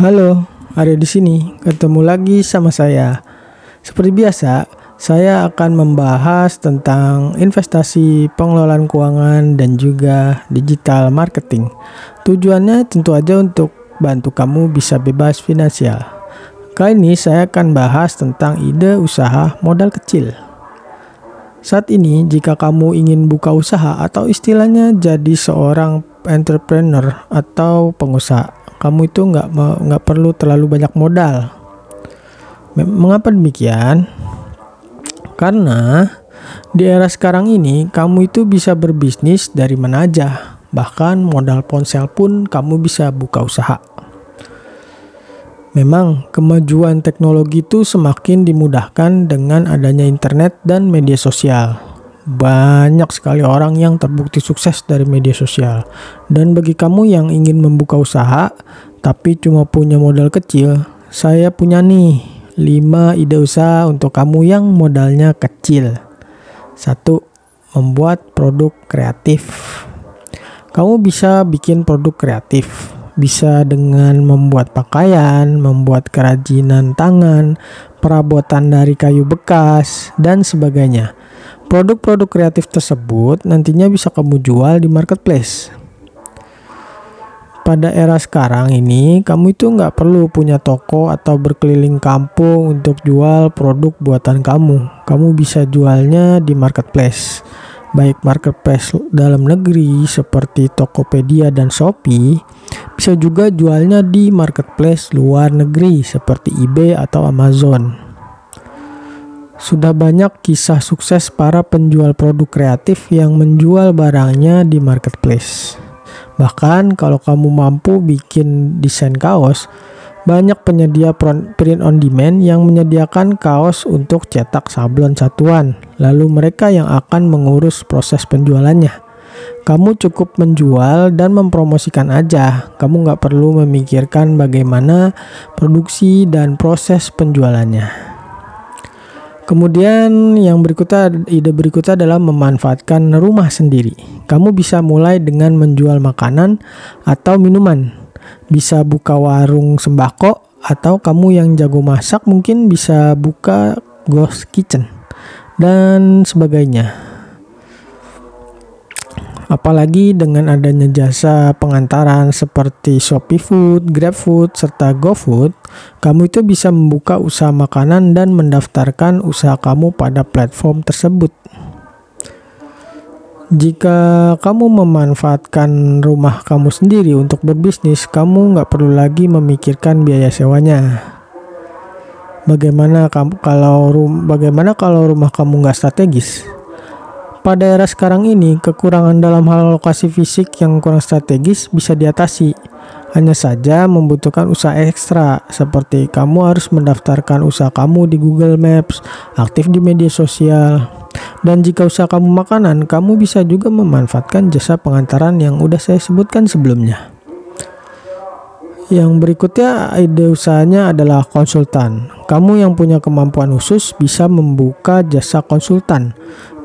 Halo, ada di sini. Ketemu lagi sama saya. Seperti biasa, saya akan membahas tentang investasi, pengelolaan keuangan, dan juga digital marketing. Tujuannya tentu aja untuk bantu kamu bisa bebas finansial. Kali ini saya akan bahas tentang ide usaha modal kecil. Saat ini, jika kamu ingin buka usaha atau istilahnya jadi seorang entrepreneur atau pengusaha, kamu itu nggak nggak perlu terlalu banyak modal. Mengapa demikian? Karena di era sekarang ini kamu itu bisa berbisnis dari mana aja. Bahkan modal ponsel pun kamu bisa buka usaha. Memang kemajuan teknologi itu semakin dimudahkan dengan adanya internet dan media sosial. Banyak sekali orang yang terbukti sukses dari media sosial. Dan bagi kamu yang ingin membuka usaha tapi cuma punya modal kecil, saya punya nih 5 ide usaha untuk kamu yang modalnya kecil. Satu, membuat produk kreatif. Kamu bisa bikin produk kreatif bisa dengan membuat pakaian, membuat kerajinan tangan, perabotan dari kayu bekas, dan sebagainya. Produk-produk kreatif tersebut nantinya bisa kamu jual di marketplace. Pada era sekarang ini, kamu itu nggak perlu punya toko atau berkeliling kampung untuk jual produk buatan kamu. Kamu bisa jualnya di marketplace baik marketplace dalam negeri seperti Tokopedia dan Shopee, bisa juga jualnya di marketplace luar negeri seperti eBay atau Amazon. Sudah banyak kisah sukses para penjual produk kreatif yang menjual barangnya di marketplace. Bahkan kalau kamu mampu bikin desain kaos, banyak penyedia print on demand yang menyediakan kaos untuk cetak sablon satuan, lalu mereka yang akan mengurus proses penjualannya. Kamu cukup menjual dan mempromosikan aja, kamu nggak perlu memikirkan bagaimana produksi dan proses penjualannya. Kemudian yang berikutnya, ide berikutnya adalah memanfaatkan rumah sendiri. Kamu bisa mulai dengan menjual makanan atau minuman bisa buka warung sembako atau kamu yang jago masak mungkin bisa buka ghost kitchen dan sebagainya. Apalagi dengan adanya jasa pengantaran seperti Shopee Food, Grab Food, serta GoFood, kamu itu bisa membuka usaha makanan dan mendaftarkan usaha kamu pada platform tersebut. Jika kamu memanfaatkan rumah kamu sendiri untuk berbisnis, kamu nggak perlu lagi memikirkan biaya sewanya. Bagaimana kamu kalau rum, bagaimana kalau rumah kamu nggak strategis? Pada era sekarang ini, kekurangan dalam hal lokasi fisik yang kurang strategis bisa diatasi. Hanya saja membutuhkan usaha ekstra, seperti kamu harus mendaftarkan usaha kamu di Google Maps, aktif di media sosial, dan jika usaha kamu makanan, kamu bisa juga memanfaatkan jasa pengantaran yang udah saya sebutkan sebelumnya. Yang berikutnya ide usahanya adalah konsultan. Kamu yang punya kemampuan khusus bisa membuka jasa konsultan.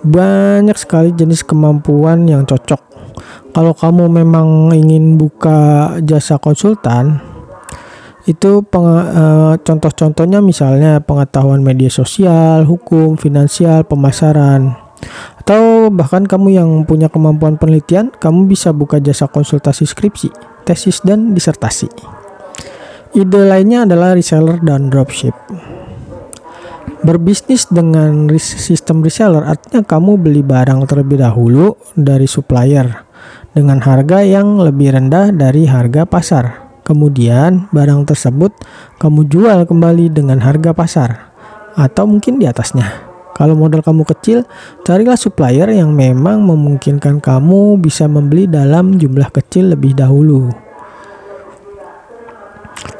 Banyak sekali jenis kemampuan yang cocok. Kalau kamu memang ingin buka jasa konsultan, itu uh, contoh-contohnya misalnya pengetahuan media sosial, hukum, finansial, pemasaran. Atau bahkan kamu yang punya kemampuan penelitian, kamu bisa buka jasa konsultasi skripsi, tesis, dan disertasi. Ide lainnya adalah reseller dan dropship. Berbisnis dengan sistem reseller artinya kamu beli barang terlebih dahulu dari supplier dengan harga yang lebih rendah dari harga pasar. Kemudian barang tersebut kamu jual kembali dengan harga pasar atau mungkin di atasnya. Kalau modal kamu kecil, carilah supplier yang memang memungkinkan kamu bisa membeli dalam jumlah kecil lebih dahulu.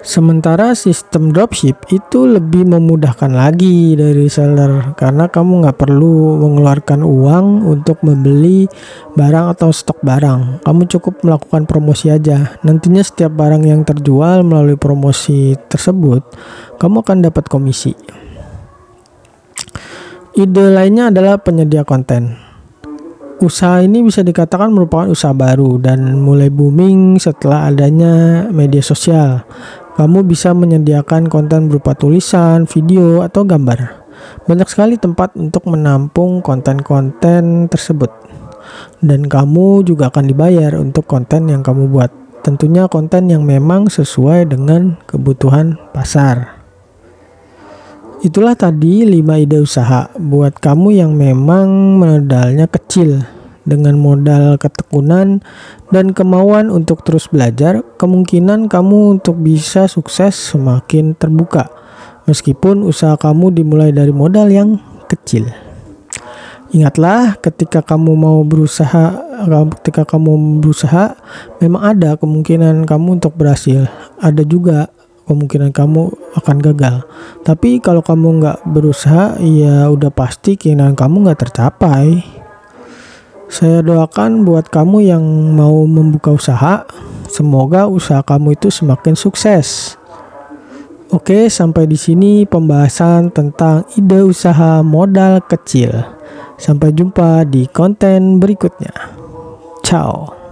Sementara sistem dropship itu lebih memudahkan lagi dari seller karena kamu nggak perlu mengeluarkan uang untuk membeli barang atau stok barang. Kamu cukup melakukan promosi aja. Nantinya setiap barang yang terjual melalui promosi tersebut, kamu akan dapat komisi. Ide lainnya adalah penyedia konten. Usaha ini bisa dikatakan merupakan usaha baru dan mulai booming setelah adanya media sosial Kamu bisa menyediakan konten berupa tulisan, video, atau gambar. Banyak sekali tempat untuk menampung konten-konten tersebut. Dan kamu juga akan dibayar untuk konten yang kamu buat. Tentunya konten yang memang sesuai dengan kebutuhan pasar. Itulah tadi 5 ide usaha buat kamu yang memang modalnya kecil. Dengan modal ketekunan dan kemauan untuk terus belajar, kemungkinan kamu untuk bisa sukses semakin terbuka. Meskipun usaha kamu dimulai dari modal yang kecil. Ingatlah ketika kamu mau berusaha ketika kamu berusaha memang ada kemungkinan kamu untuk berhasil. Ada juga kemungkinan kamu akan gagal. Tapi kalau kamu nggak berusaha, ya udah pasti keinginan kamu nggak tercapai. Saya doakan buat kamu yang mau membuka usaha, semoga usaha kamu itu semakin sukses. Oke, sampai di sini pembahasan tentang ide usaha modal kecil. Sampai jumpa di konten berikutnya. Ciao.